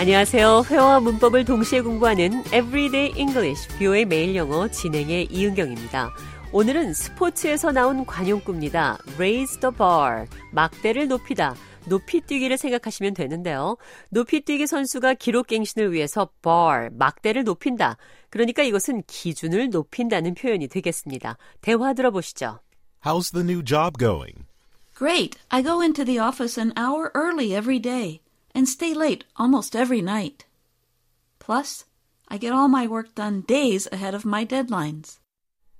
안녕하세요. 회화와 문법을 동시에 공부하는 Everyday English, 뷰의 매일 영어 진행의 이은경입니다. 오늘은 스포츠에서 나온 관용구입니다. Raise the bar, 막대를 높이다. 높이 뛰기를 생각하시면 되는데요. 높이 뛰기 선수가 기록 갱신을 위해서 bar, 막대를 높인다. 그러니까 이것은 기준을 높인다는 표현이 되겠습니다. 대화 들어보시죠. How's the new job going? Great. I go into the office an hour early every day and stay late almost every night. Plus, I get all my work done days ahead of my deadlines.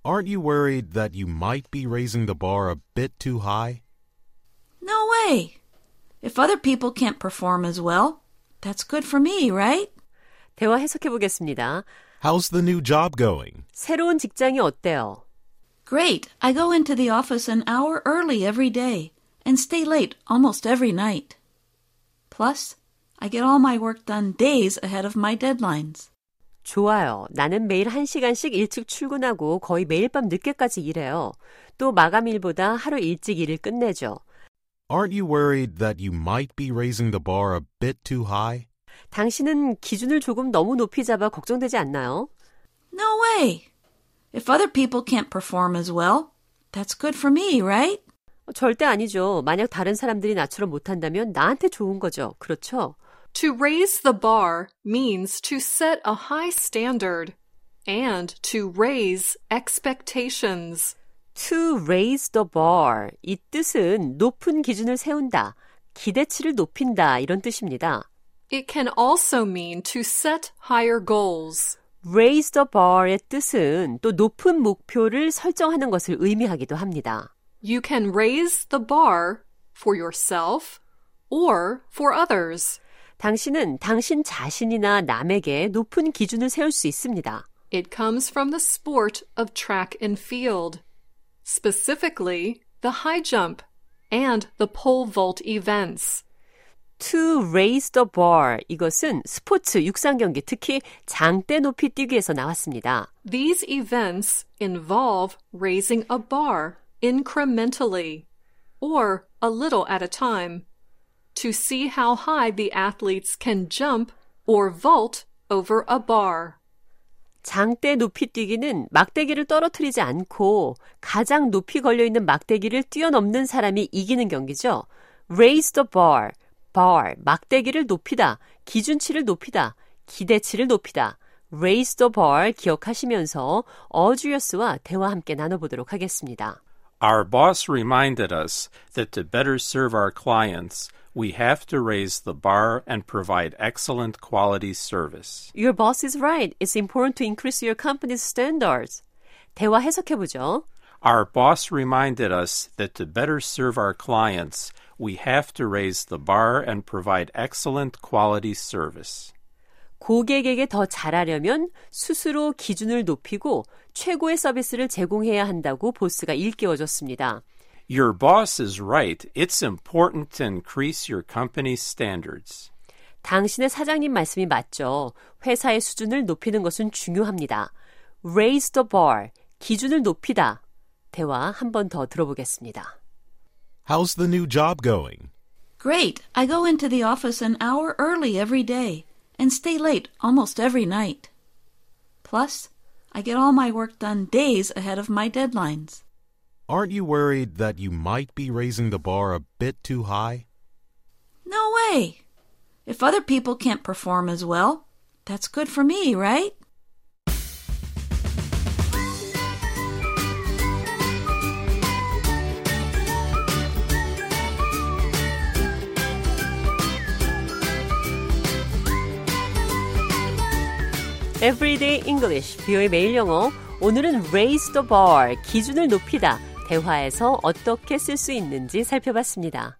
Aren't you worried that you might be raising the bar a bit too high? No way. If other people can't perform as well, that's good for me, right? 대화 해석해 보겠습니다. How's the new job going? 새로운 직장이 어때요? Great. I go into the office an hour early every day and stay late almost every night. Plus, I get all my work done days ahead of my deadlines. 좋아요. 나는 매일 1시간씩 일찍 출근하고 거의 매일 밤 늦게까지 일해요. 또 마감일보다 하루 일찍 일을 끝내죠. Aren't you worried that you might be raising the bar a bit too high? 당신은 기준을 조금 너무 높이 잡아 걱정되지 않나요? No way. If other people can't perform as well, that's good for me, right? 절대 아니죠. 만약 다른 사람들이 나처럼 못한다면 나한테 좋은 거죠. 그렇죠? To raise the bar means to set a high standard and to raise expectations. To raise the bar. 이 뜻은 높은 기준을 세운다. 기대치를 높인다. 이런 뜻입니다. It can also mean to set higher goals. raise the bar의 뜻은 또 높은 목표를 설정하는 것을 의미하기도 합니다. You can raise the bar for yourself or for others. 당신은 당신 자신이나 남에게 높은 기준을 세울 수 있습니다. It comes from the sport of track and field, specifically the high jump and the pole vault events. To raise the bar 이것은 스포츠 육상 경기 특히 장대 높이 뛰기에서 나왔습니다. These events involve raising a bar incrementally or a little at a time to see how high the athletes can jump or vault over a bar. 장대 높이 뛰기는 막대기를 떨어뜨리지 않고 가장 높이 걸려 있는 막대기를 뛰어넘는 사람이 이기는 경기죠. Raise the bar. bar, 막대기를 높이다, 기준치를 높이다, 기대치를 높이다. raise the bar 기억하시면서 어주여스와 대화 함께 나눠보도록 하겠습니다. Our boss reminded us that to better serve our clients, we have to raise the bar and provide excellent quality service. Your boss is right. It's important to increase your company's standards. 대화 해석해보죠. Our boss reminded us that to better serve our clients, we have to raise the bar and provide excellent quality service. 고객에게 더 잘하려면 스스로 기준을 높이고 최고의 서비스를 제공해야 한다고 보스가 일깨워줬습니다. Your boss is right. It's important to increase your company's standards. 당신의 사장님 말씀이 맞죠. 회사의 수준을 높이는 것은 중요합니다. Raise the bar. 기준을 높이다. 대화 한 번 더 들어보겠습니다. How's the new job going? Great. I go into the office an hour early every day and stay late almost every night. Plus, I get all my work done days ahead of my deadlines. Aren't you worried that you might be raising the bar a bit too high? No way. If other people can't perform as well, that's good for me, right? Everyday English, 뷰의 매일 영어. 오늘은 raise the bar, 기준을 높이다. 대화에서 어떻게 쓸 수 있는지 살펴봤습니다.